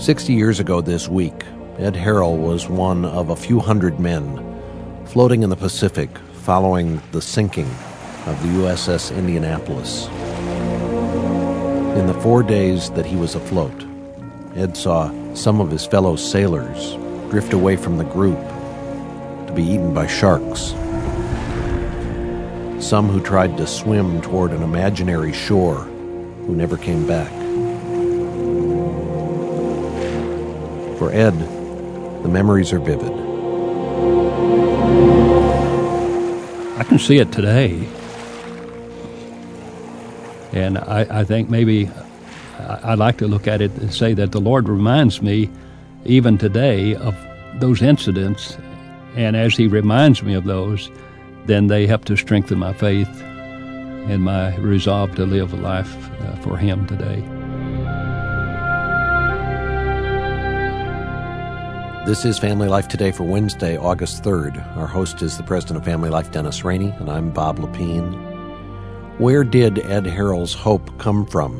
Sixty years ago this week, Ed Harrell was one of a few hundred men floating in the Pacific following the sinking of the USS Indianapolis. In the four days that he was afloat, Ed saw some of his fellow sailors drift away from the group to be eaten by sharks. Some who tried to swim toward an imaginary shore who never came back. For Ed, the memories are vivid. I can see it today. And I, I think maybe I, like to look at it and say that the Lord reminds me, even today, of those incidents. And as He reminds me of those, then they help to strengthen my faith and my resolve to live a life uh, for Him today. This is Family Life Today for Wednesday, August 3rd. Our host is the president of Family Life, Dennis Rainey, and I'm Bob Lepine. Where did Ed Harrell's hope come from?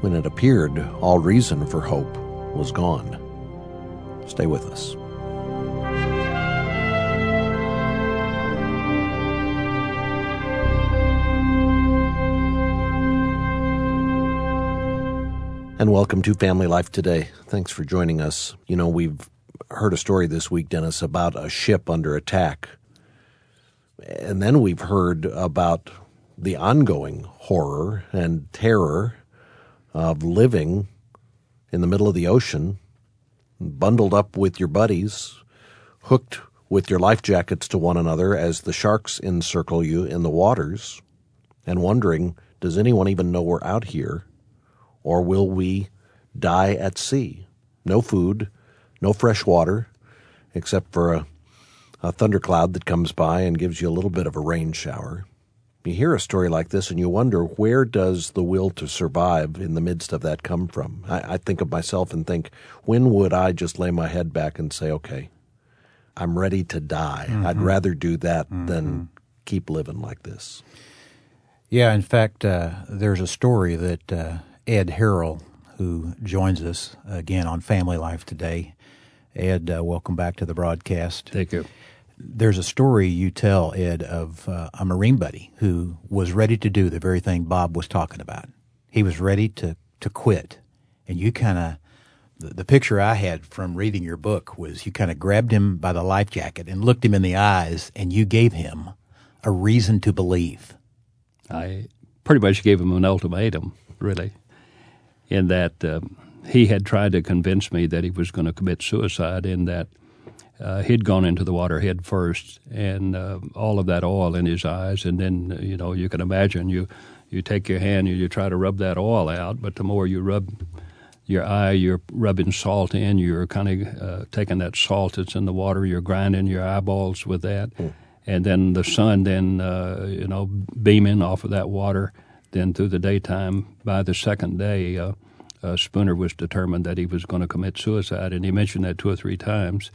When it appeared all reason for hope was gone. Stay with us. And welcome to Family Life Today. Thanks for joining us. You know, we've heard a story this week, Dennis, about a ship under attack. And then we've heard about the ongoing horror and terror of living in the middle of the ocean, bundled up with your buddies, hooked with your life jackets to one another as the sharks encircle you in the waters, and wondering, does anyone even know we're out here? Or will we die at sea? No food, no fresh water, except for a, a thundercloud that comes by and gives you a little bit of a rain shower. You hear a story like this and you wonder where does the will to survive in the midst of that come from? I, I think of myself and think, when would I just lay my head back and say, okay, I'm ready to die. Mm-hmm. I'd rather do that mm-hmm. than keep living like this. Yeah, in fact, uh, there's a story that uh, Ed Harrell, who joins us again on Family Life today. Ed, uh, welcome back to the broadcast. Thank you. There's a story you tell, Ed, of uh, a Marine buddy who was ready to do the very thing Bob was talking about. He was ready to, to quit. And you kind of, the, the picture I had from reading your book was you kind of grabbed him by the life jacket and looked him in the eyes, and you gave him a reason to believe. I pretty much gave him an ultimatum, really in that um, he had tried to convince me that he was going to commit suicide, in that uh, he'd gone into the water head first, and uh, all of that oil in his eyes, and then you know you can imagine you you take your hand and you try to rub that oil out, but the more you rub your eye, you're rubbing salt in. You're kind of uh, taking that salt that's in the water. You're grinding your eyeballs with that, mm. and then the sun, then uh, you know, beaming off of that water then through the daytime, by the second day, uh, uh, Spooner was determined that he was going to commit suicide, and he mentioned that two or three times.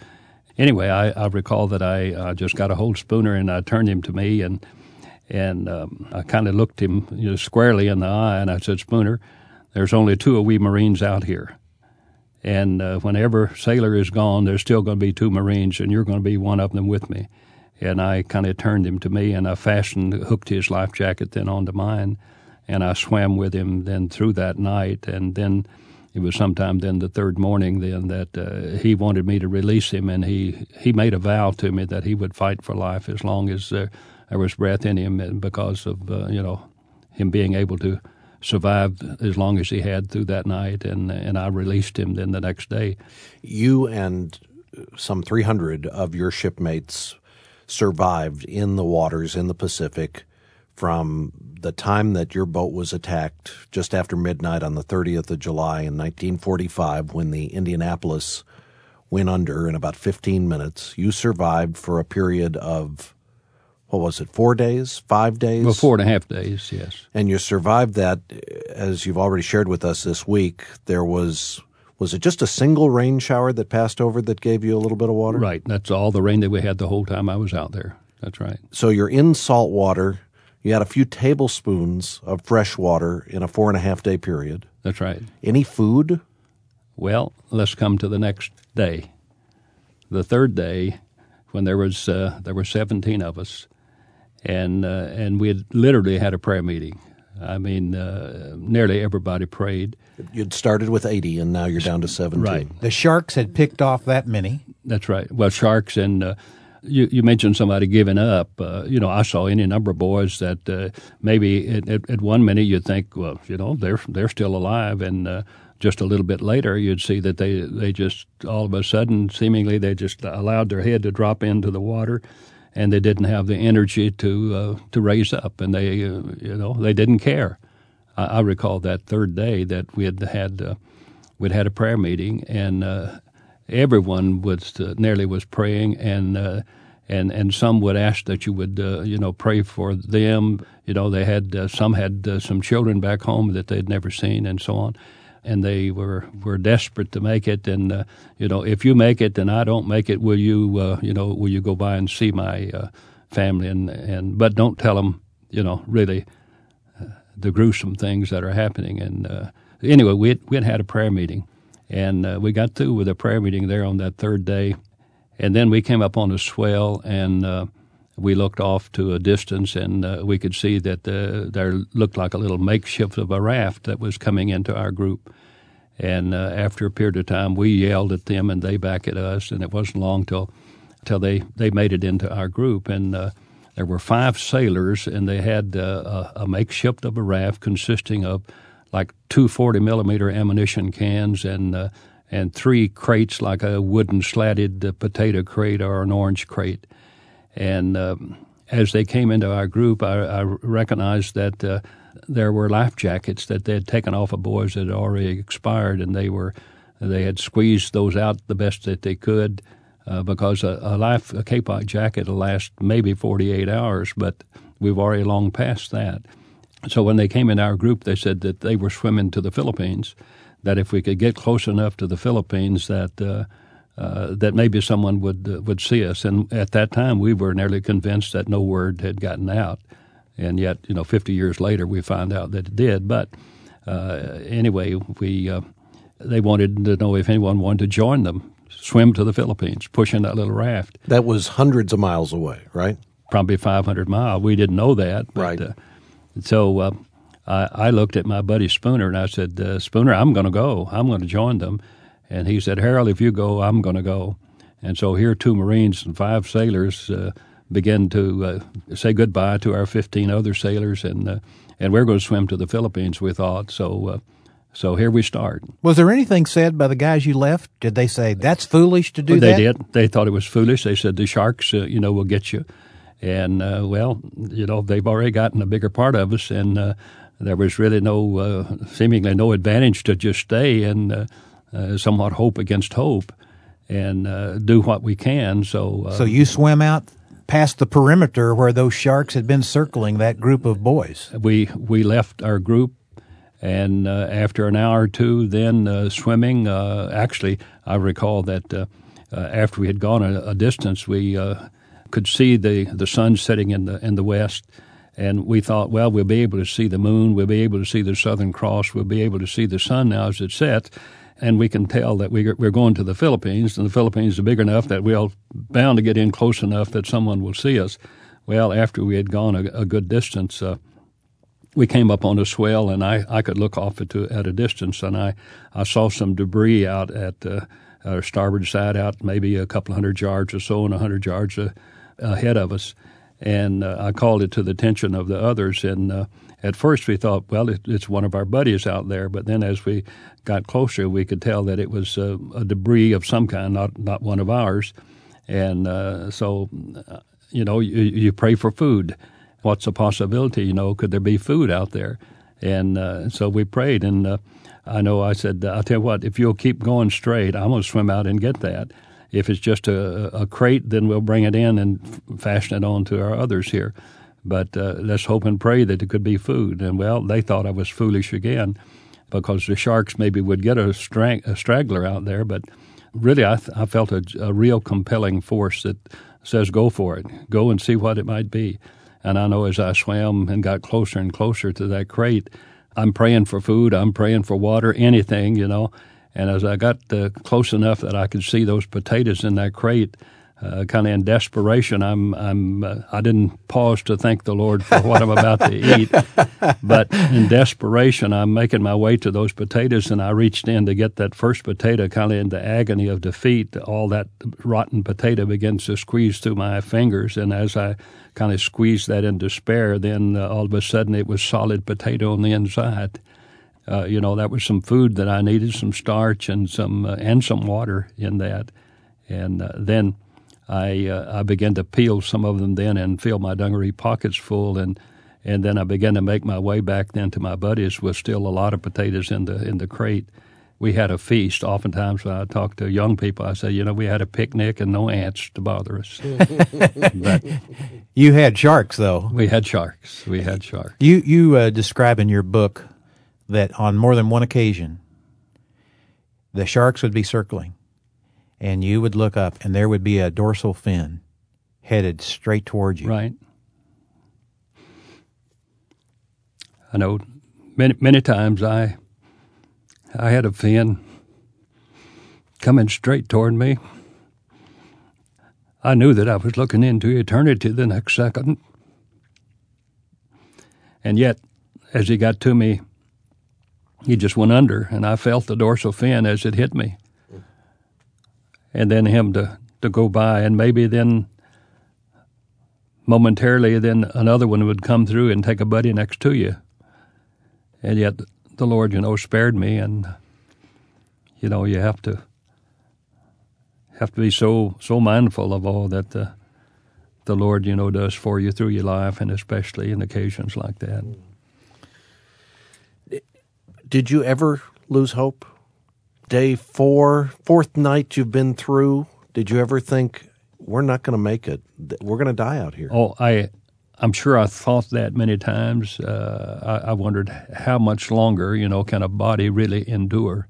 Anyway, I, I recall that I uh, just got a hold of Spooner and I turned him to me, and and um, I kind of looked him you know, squarely in the eye, and I said, Spooner, there's only two of we Marines out here. And uh, whenever Sailor is gone, there's still going to be two Marines, and you're going to be one of them with me. And I kind of turned him to me, and I fastened, hooked his life jacket then onto mine and I swam with him then through that night, and then it was sometime then the third morning then that uh, he wanted me to release him, and he he made a vow to me that he would fight for life as long as uh, there was breath in him, because of uh, you know him being able to survive as long as he had through that night, and and I released him then the next day. You and some 300 of your shipmates survived in the waters in the Pacific from the time that your boat was attacked just after midnight on the 30th of July in 1945 when the Indianapolis went under in about 15 minutes. You survived for a period of, what was it, four days, five days? Well, four and a half days, yes. And you survived that, as you've already shared with us this week. There was. Was it just a single rain shower that passed over that gave you a little bit of water? Right. That's all the rain that we had the whole time I was out there. That's right. So you're in salt water you had a few tablespoons of fresh water in a four and a half day period. That's right. Any food? Well, let's come to the next day. The third day, when there was uh, there were 17 of us, and uh, and we had literally had a prayer meeting. I mean, uh, nearly everybody prayed. You'd started with 80, and now you're down to 17. Right. The Sharks had picked off that many. That's right. Well, sharks and uh, you, you mentioned somebody giving up. Uh, you know, I saw any number of boys that uh, maybe at, at, at, one minute you'd think, well, you know, they're they're still alive, and uh, just a little bit later you'd see that they they just all of a sudden, seemingly, they just allowed their head to drop into the water, and they didn't have the energy to uh, to raise up, and they uh, you know they didn't care. I, I, recall that third day that we had had uh, we'd had a prayer meeting, and everyone was uh, nearly was praying, and uh, and and some would ask that you would you know pray for them. You know they had some had some children back home that they'd never seen, and so on and they were were desperate to make it. And uh, you know, if you make it and I don't make it, will you uh, you know will you go by and see my uh, family? And and but don't tell them you know really uh, the gruesome things that are happening. And uh, anyway, we we had a prayer meeting, and uh, we got through with a prayer meeting there on that third day, and then we came up on a swell and we looked off to a distance and uh, we could see that uh, there looked like a little makeshift of a raft that was coming into our group. And uh, after a period of time, we yelled at them and they back at us. And it wasn't long till till they, they made it into our group. And uh, there were five sailors, and they had uh, a, a, makeshift of a raft consisting of like two 40 millimeter ammunition cans and uh, and three crates like a wooden slatted potato crate or an orange crate and um, as they came into our group, I, I recognized that uh, there were life jackets that they had taken off of boys that had already expired, and they were they had squeezed those out the best that they could. Uh, because a, a life a Kapok jacket will last maybe 48 hours, but we've already long past that. So when they came in our group, they said that they were swimming to the Philippines. That if we could get close enough to the Philippines, that uh, uh, that maybe someone would uh, would see us. And at that time, we were nearly convinced that no word had gotten out. And yet, you know, 50 years later, we found out that it did. But uh, anyway, we uh, they wanted to know if anyone wanted to join them, swim to the Philippines, pushing that little raft. That was hundreds of miles away, right? Probably 500 miles. We didn't know that. But, right. Uh, so uh, I, I, looked at my buddy Spooner and I said, Spooner, I'm going to go. I'm going to join them. And he said, Harold, if you go, I'm going to go. And so here, two Marines and five sailors uh, began to uh, say goodbye to our 15 other sailors, and uh, and we're going to swim to the Philippines. We thought so. Uh, so here we start. Was there anything said by the guys you left? Did they say that's foolish to do they that? They did. They thought it was foolish. They said the sharks, uh, you know, will get you. And uh, well, you know, they've already gotten a bigger part of us, and there was really no, seemingly no advantage to just stay and uh, somewhat hope against hope and uh, do what we can. So, uh, so you swim out past the perimeter where those sharks had been circling that group of boys. We we left our group, and uh, after an hour or two, then uh, swimming. Uh, actually, I recall that after we had gone a, a distance, we could see the, the sun setting in the in the west. And we thought, well, we'll be able to see the moon, we'll be able to see the Southern Cross, we'll be able to see the sun now as it sets and we can tell that we, we're going to the Philippines, and the Philippines are big enough that we're bound to get in close enough that someone will see us. Well, after we had gone a, a good distance, uh, we came up on a swell, and I, I could look off at, at a distance, and I, I saw some debris out at uh, our starboard side, out maybe a couple hundred yards or so, and a hundred yards uh, ahead of us. And uh, I called it to the attention of the others, and uh, at first we thought, well, it, it's one of our buddies out there. But then as we got closer, we could tell that it was uh, a debris of some kind, not not one of ours. And uh, so, uh, you know, you, you, pray for food. What's the possibility? You know, could there be food out there? And uh, so we prayed. And I know I said, I'll tell you what, if you'll keep going straight, I'm going to swim out and get that. If it's just a, a crate, then we'll bring it in and fashion it on to our others here. But uh, let's hope and pray that it could be food. And well, they thought I was foolish again because the sharks maybe would get a, strang- a straggler out there. But really, I, th- I felt a, a, real compelling force that says, go for it, go and see what it might be. And I know as I swam and got closer and closer to that crate, I'm praying for food, I'm praying for water, anything, you know. And as I got uh, close enough that I could see those potatoes in that crate, uh, kind of in desperation, I'm I'm uh, I didn't pause to thank the Lord for what I'm about to eat, but in desperation, I'm making my way to those potatoes, and I reached in to get that first potato, kind of in the agony of defeat. All that rotten potato begins to squeeze through my fingers, and as I kind of squeezed that in despair, then uh, all of a sudden it was solid potato on the inside. Uh, you know, that was some food that I needed, some starch and some uh, and some water in that, and uh, then I uh, I began to peel some of them then and fill my dungaree pockets full and and then I began to make my way back then to my buddies with still a lot of potatoes in the in the crate. We had a feast. Oftentimes when I talk to young people, I say, you know, we had a picnic and no ants to bother us. but you had sharks, though. We had sharks. We had sharks. You you uh, describe in your book that on more than one occasion, the sharks would be circling and you would look up and there would be a dorsal fin headed straight towards you. Right. I know many many times I I had a fin coming straight toward me. I knew that I was looking into eternity the next second. And yet, as he got to me, he just went under, and I felt the dorsal fin as it hit me and then him to, to go by, and maybe then momentarily, then another one would come through and take a buddy next to you. And yet the Lord, you know, spared me, and you know, you have to have to be so so mindful of all that the the Lord, you know, does for you through your life, and especially in occasions like that. Did you ever lose hope? day four, fourth night you've been through, did you ever think we're not going to make it? We're going to die out here? Oh, I, I'm sure I thought that many times. Uh, I, I, wondered how much longer, you know, can a body really endure?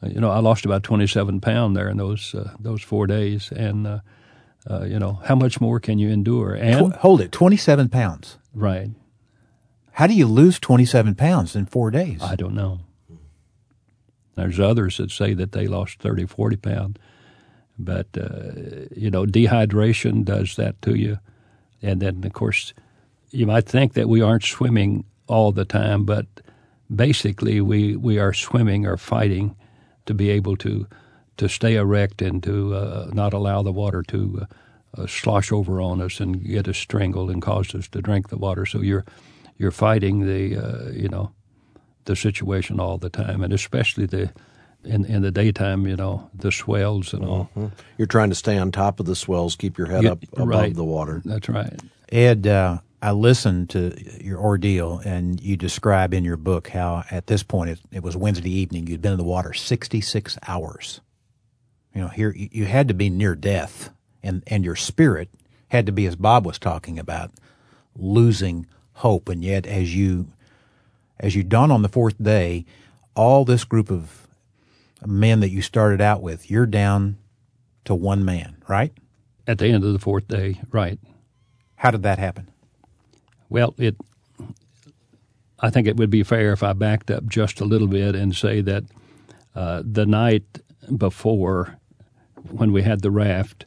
Uh, you know, I lost about 27 pounds there in those uh, those four days, and uh, uh, you know, how much more can you endure? And Tw- hold it, 27 pounds. Right. How do you lose 27 pounds in four days? I don't know. There's others that say that they lost 30, 40 pounds. But, uh, you know, dehydration does that to you. And then, of course, you might think that we aren't swimming all the time, but basically we, we are swimming or fighting to be able to, to stay erect and to uh, not allow the water to uh, slosh over on us and get us strangled and cause us to drink the water. So you're, you're fighting the, uh, you know, the situation all the time, and especially the in in the daytime, you know, the swells and all. Mm-hmm. You're trying to stay on top of the swells, keep your head up above right. the water. That's right. Ed, uh, I listened to your ordeal, and you describe in your book how at this point it, it was Wednesday evening. You'd been in the water 66 hours. You know, here you had to be near death, and and your spirit had to be, as Bob was talking about, losing hope. And yet, as you as you dawn on the fourth day, all this group of men that you started out with, you're down to one man, right? At the end of the fourth day, right. How did that happen? Well, it. I think it would be fair if I backed up just a little bit and say that uh, the night before, when we had the raft,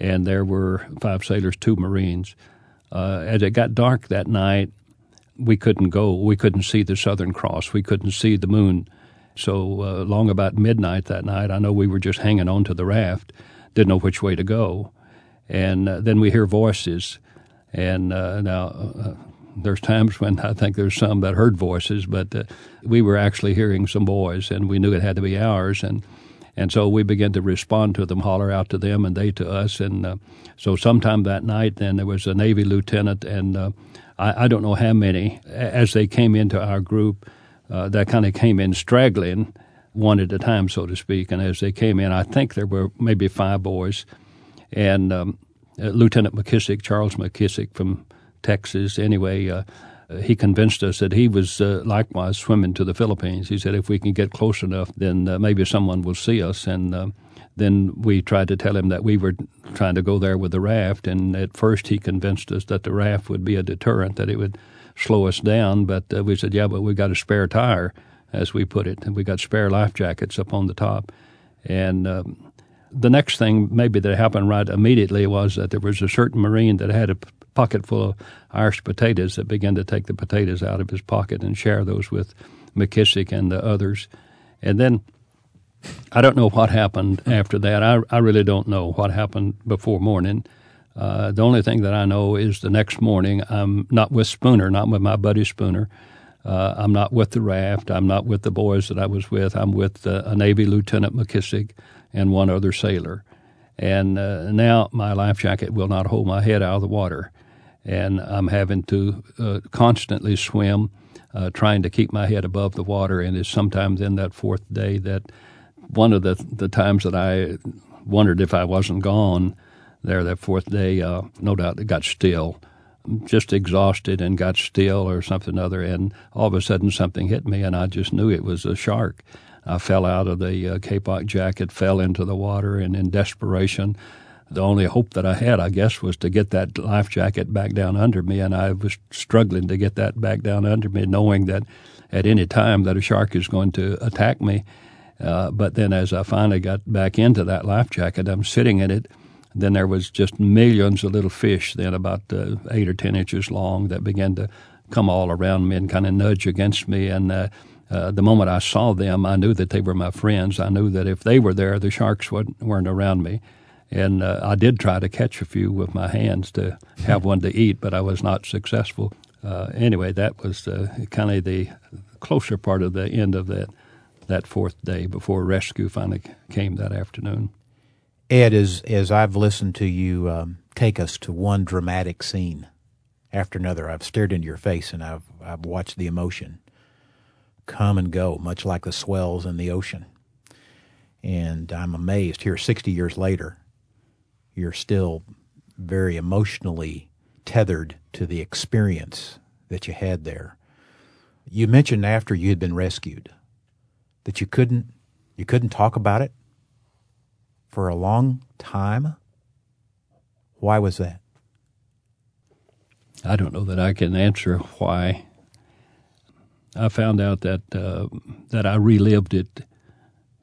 and there were five sailors, two Marines. Uh, as it got dark that night, we couldn't go. We couldn't see the Southern Cross. We couldn't see the moon. So uh, long about midnight that night, I know we were just hanging on to the raft, didn't know which way to go. And uh, then we hear voices. And uh, now uh, there's times when I think there's some that heard voices, but uh, we were actually hearing some boys, and we knew it had to be ours. And and so we began to respond to them, holler out to them, and they to us. And uh, so sometime that night, then there was a Navy lieutenant and I, I don't know how many, as they came into our group, uh, that kind of came in straggling one at a time, so to speak. And as they came in, I think there were maybe five boys. And um, uh, Lieutenant McKissick, Charles McKissick from Texas, anyway, uh, he convinced us that he was uh, likewise swimming to the Philippines. He said, if we can get close enough, then uh, maybe someone will see us. And uh, then we tried to tell him that we were trying to go there with the raft, and at first he convinced us that the raft would be a deterrent, that it would slow us down. But uh, we said, "Yeah, but we got a spare tire." as we put it, and we got spare life jackets up on the top. And um, the next thing maybe that happened right immediately was that there was a certain Marine that had a pocket full of Irish potatoes that began to take the potatoes out of his pocket and share those with McKissick and the others. And then I don't know what happened after that. I, I really don't know what happened before morning. Uh, the only thing that I know is the next morning I'm not with Spooner, not with my buddy Spooner. Uh, I'm not with the raft. I'm not with the boys that I was with. I'm with uh, a Navy Lieutenant McKissick and one other sailor. And uh, now my life jacket will not hold my head out of the water. And I'm having to uh, constantly swim, uh, trying to keep my head above the water. And it's sometimes in that fourth day that one of the, the times that I wondered if I wasn't gone there that fourth day, uh, no doubt it got still just exhausted and got still or something other, and all of a sudden something hit me, and I just knew it was a shark. I fell out of the uh, Kapok jacket, fell into the water, and in desperation, the only hope that I had, I guess, was to get that life jacket back down under me, and I was struggling to get that back down under me, knowing that at any time that a shark is going to attack me. Uh, but then, as I finally got back into that life jacket, I'm sitting in it. Then there was just millions of little fish, then about uh, eight or ten inches long, that began to come all around me and kind of nudge against me. And uh, uh, the moment I saw them, I knew that they were my friends. I knew that if they were there, the sharks weren't around me. And uh, I did try to catch a few with my hands to have one to eat, but I was not successful. Uh, anyway, that was uh, kind of the closer part of the end of that that fourth day before rescue finally came that afternoon. Ed, as as I've listened to you um, take us to one dramatic scene after another, I've stared into your face and I've I've watched the emotion come and go, much like the swells in the ocean. And I'm amazed here 60 years later, you're still very emotionally tethered to the experience that you had there. You mentioned after you had been rescued that you couldn't you couldn't talk about it for a long time. Why was that? I don't know that I can answer why. I found out that uh, that I relived it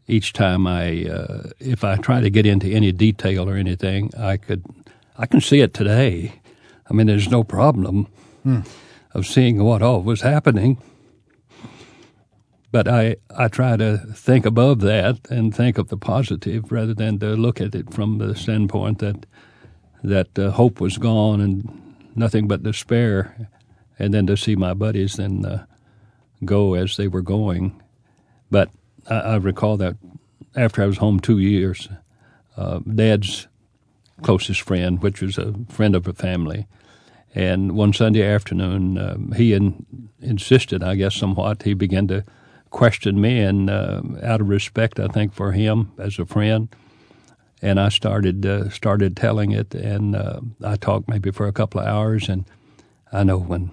each time I, uh, if I try to get into any detail or anything, I could, I can see it today. I mean, there's no problem hmm. of seeing what all was happening. But I, I try to think above that and think of the positive rather than to look at it from the standpoint that that uh, hope was gone and nothing but despair, and then to see my buddies then uh, go as they were going. But I, I, recall that after I was home two years, uh, Dad's closest friend, which was a friend of the family, and one Sunday afternoon, um, he in, insisted, I guess, somewhat. He began to question me, and uh, out of respect, I think, for him as a friend, and I started uh, started telling it, and uh, I talked maybe for a couple of hours, and I know when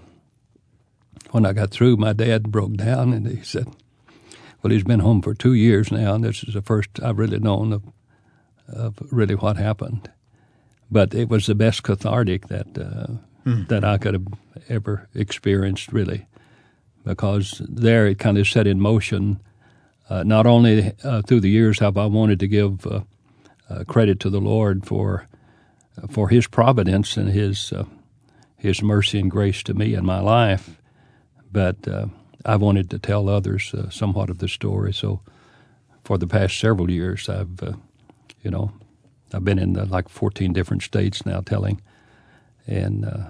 when I got through, my dad broke down and he said, "Well, he's been home for two years now, and this is the first I've really known of, of really what happened." But it was the best cathartic that uh, mm. that I could have ever experienced, really, because there it kind of set in motion. Uh, not only uh, through the years have I wanted to give uh, uh, credit to the Lord for for His providence and His uh, His mercy and grace to me in my life, but uh, I wanted to tell others uh, somewhat of the story. So for the past several years, I've, uh, you know, I've been in the, like 14 different states now telling and uh,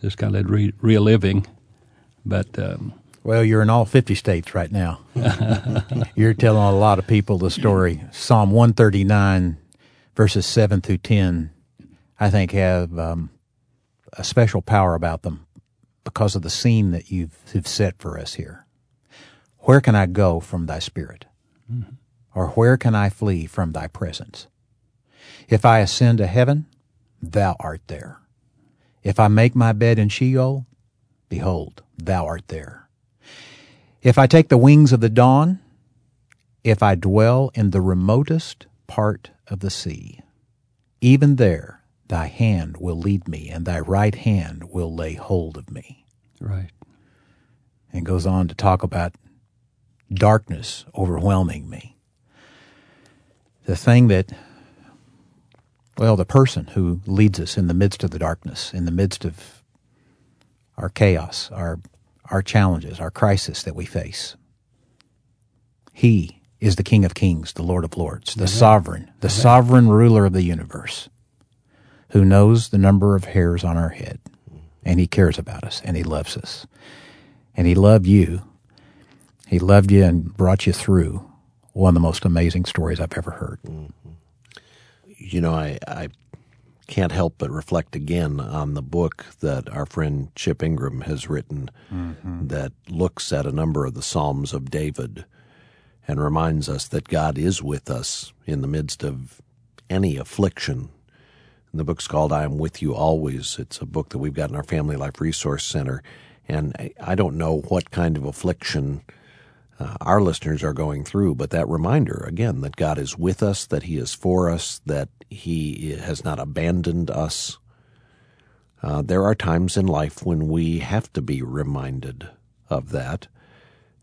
just kind of re- reliving. But um, well, you're in all 50 states right now. you're telling a lot of people the story. Psalm 139, verses 7 through 10, I think have um, a special power about them because of the scene that you've, you've set for us here. Where can I go from thy spirit? Mm-hmm. Or where can I flee from thy presence? If I ascend to heaven, thou art there. If I make my bed in Sheol, behold, thou art there. If I take the wings of the dawn, if I dwell in the remotest part of the sea, even there Thy hand will lead me, and thy right hand will lay hold of me. Right. And goes on to talk about darkness overwhelming me. The thing that, well, the person who leads us in the midst of the darkness, in the midst of our chaos, our, our challenges, our crisis that we face, he is the King of Kings, the Lord of Lords, the sovereign, the sovereign ruler of the universe, who knows the number of hairs on our head, and he cares about us, and he loves us. And he loved you. He loved you and brought you through one of the most amazing stories I've ever heard. You know, I, I can't help but reflect again on the book that our friend Chip Ingram has written mm-hmm. that looks at a number of the Psalms of David and reminds us that God is with us in the midst of any affliction. And the book's called I Am With You Always. It's a book that we've got in our Family Life Resource Center. And I, I don't know what kind of affliction uh, our listeners are going through, but that reminder again that God is with us, that He is for us, that He has not abandoned us. Uh, there are times in life when we have to be reminded of that.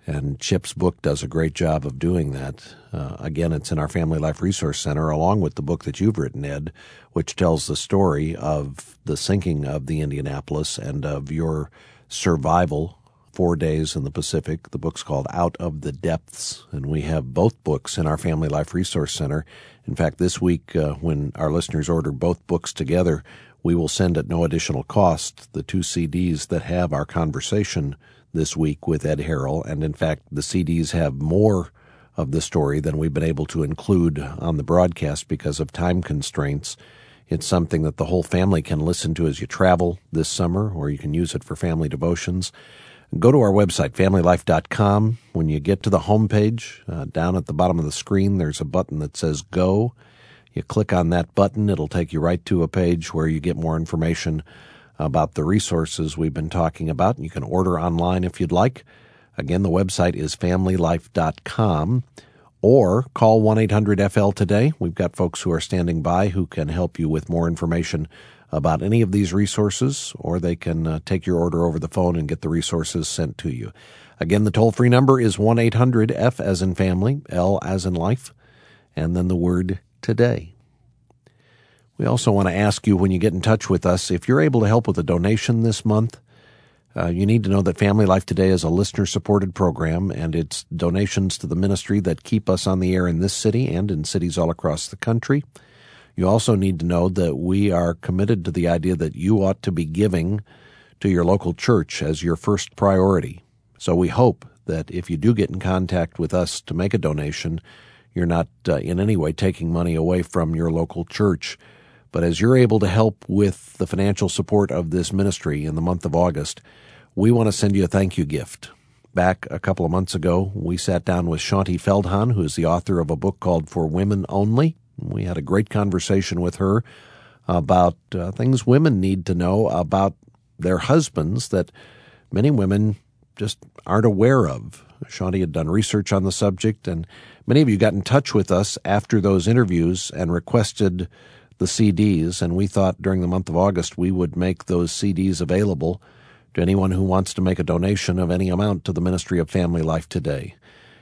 And Chip's book does a great job of doing that. Uh, again, it's in our Family Life Resource Center, along with the book that you've written, Ed, which tells the story of the sinking of the Indianapolis and of your survival four days in the Pacific. The book's called Out of the Depths, and we have both books in our Family Life Resource Center. In fact, this week, uh, when our listeners order both books together, we will send at no additional cost the two CDs that have our conversation this week with Ed Harrell. And in fact, the CDs have more of the story than we've been able to include on the broadcast because of time constraints. It's something that the whole family can listen to as you travel this summer, or you can use it for family devotions. Go to our website, familylife.com. When you get to the homepage, uh, down at the bottom of the screen, there's a button that says Go. You click on that button, it'll take you right to a page where you get more information about the resources we've been talking about. You can order online if you'd like. Again, the website is familylife.com or call 1 800 FL today. We've got folks who are standing by who can help you with more information about any of these resources, or they can uh, take your order over the phone and get the resources sent to you. Again, the toll free number is 1 800 F as in family, L as in life, and then the word today. We also want to ask you when you get in touch with us if you're able to help with a donation this month. Uh, you need to know that Family Life Today is a listener supported program, and it's donations to the ministry that keep us on the air in this city and in cities all across the country. You also need to know that we are committed to the idea that you ought to be giving to your local church as your first priority. So we hope that if you do get in contact with us to make a donation, you're not uh, in any way taking money away from your local church. But as you're able to help with the financial support of this ministry in the month of August, we want to send you a thank you gift. Back a couple of months ago, we sat down with Shaunti Feldhahn, who is the author of a book called For Women Only. We had a great conversation with her about uh, things women need to know about their husbands that many women just aren't aware of. Shaunti had done research on the subject, and many of you got in touch with us after those interviews and requested the CDs. And we thought during the month of August we would make those CDs available to anyone who wants to make a donation of any amount to the Ministry of Family Life today.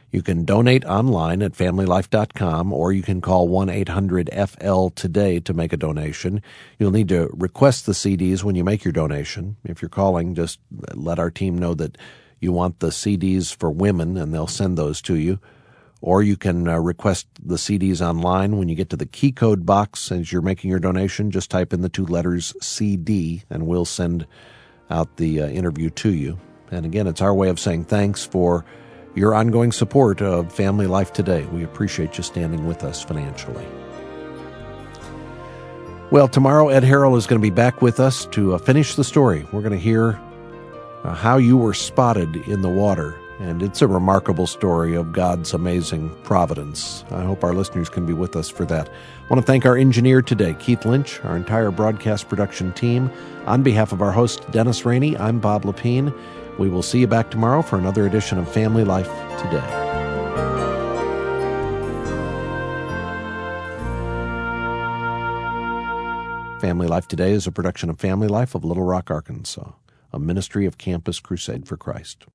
You can donate online at familylife.com or you can call 1 800 FL today to make a donation. You'll need to request the CDs when you make your donation. If you're calling, just let our team know that you want the CDs for women and they'll send those to you. Or you can uh, request the CDs online. When you get to the key code box as you're making your donation, just type in the two letters CD and we'll send out the uh, interview to you. And again, it's our way of saying thanks for your ongoing support of Family Life Today. We appreciate you standing with us financially. Well, tomorrow Ed Harrell is going to be back with us to uh, finish the story. We're going to hear uh, how you were spotted in the water, and it's a remarkable story of God's amazing providence. I hope our listeners can be with us for that. I want to thank our engineer today, Keith Lynch, our entire broadcast production team. On behalf of our host, Dennis Rainey, I'm Bob Lepine. We will see you back tomorrow for another edition of Family Life Today. Family Life Today is a production of Family Life of Little Rock, Arkansas, a ministry of Campus Crusade for Christ.